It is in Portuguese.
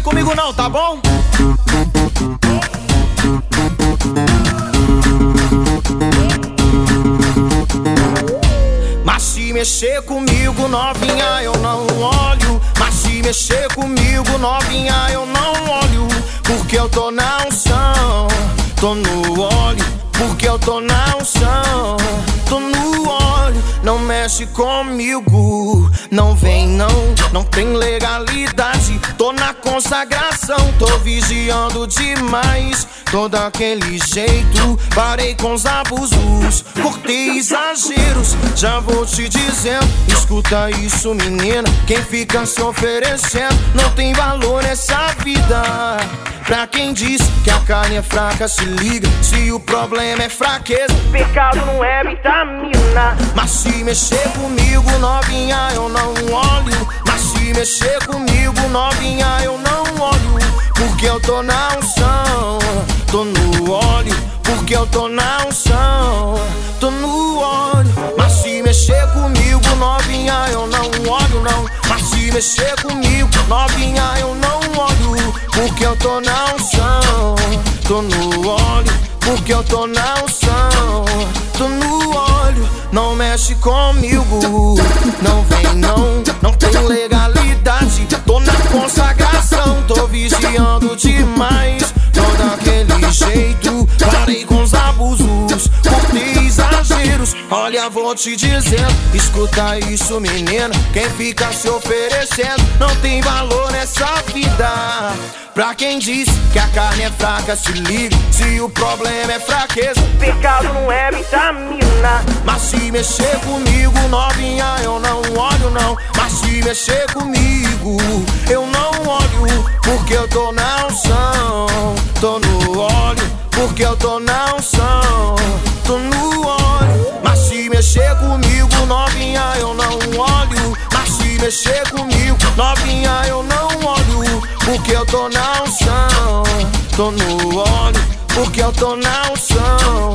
comigo não, tá bom? Mas se mexer comigo, novinha, eu não olho. Mas se mexer comigo, novinha, eu não olho. Porque eu tô na unção, tô no óleo. Porque eu tô na unção, mexe comigo, não vem não, não tem legalidade. Tô na consagração, tô vigiando demais. Tô daquele jeito, parei com os abusos, cortei exageros. Já vou te dizendo, escuta isso, menina. Quem fica se oferecendo não tem valor nessa vida. Pra quem diz que a carne é fraca, se liga. Se o problema é fraqueza, pecado não é vitamina. Mas se mexer comigo, novinha, eu não olho. Mas se mexer comigo, novinha, eu não olho. Porque eu tô na unção, tô no óleo. Porque eu tô na unção, tô no óleo. Mas se mexer comigo, novinha, eu não olho, não. Mas se mexer comigo, novinha, eu não. Porque eu tô na unção, tô no óleo. Porque eu tô na unção, tô no óleo. Não mexe comigo, não vem não, não tem legalidade. Tô na consagração, tô vigiando demais. Tô daquele jeito, parei com os abusos, cortei exageros. Olha, vou te dizendo, escuta isso, menina. Quem fica se oferecendo não tem valor vida. Pra quem diz que a carne é fraca, se liga. Se o problema é fraqueza, pecado não é vitamina. Mas se mexer comigo, novinha, eu não olho, não. Mas se mexer comigo, eu não olho. Porque eu tô na unção, tô no óleo. Porque eu tô na unção, tô no óleo. Mas se mexer comigo, novinha, eu não olho. Mas se mexer comigo, novinha, eu não olho. Porque eu tô na unção, tô no óleo. Porque eu tô na unção.